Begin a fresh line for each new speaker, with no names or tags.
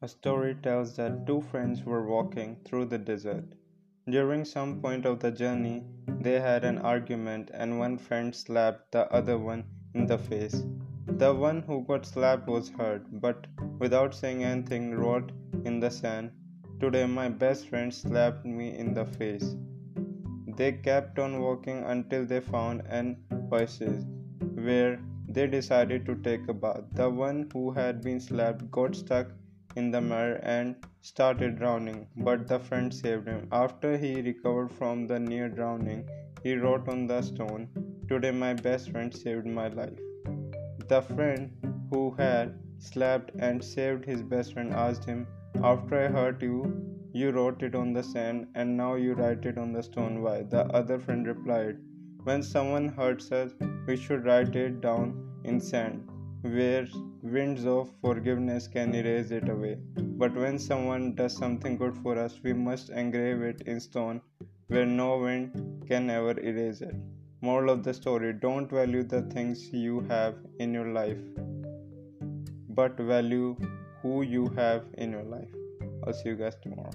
A story tells that two friends were walking through the desert. During some point of the journey, they had an argument, and one friend slapped the other one in the face. The one who got slapped was hurt, but without saying anything, wrote in the sand, Today my best friend slapped me in the face. They kept on walking until they found an oasis where they decided to take a bath. The one who had been slapped got stuck in the hmm. mud and started drowning, but the friend saved him. After he recovered from the near drowning, he wrote on the stone, Today my best friend saved my life. The friend who had slapped and saved his best friend asked him, After I hurt you, you wrote it on the sand, and now you write it on the stone. Why? The other friend replied, When someone hurts us, we should write it down in sand where winds of forgiveness can erase it away. But when someone does something good for us, we must engrave it in stone where no wind can ever erase it. Moral of the story Don't value the things you have in your life, but value who you have in your life. I'll see you guys tomorrow.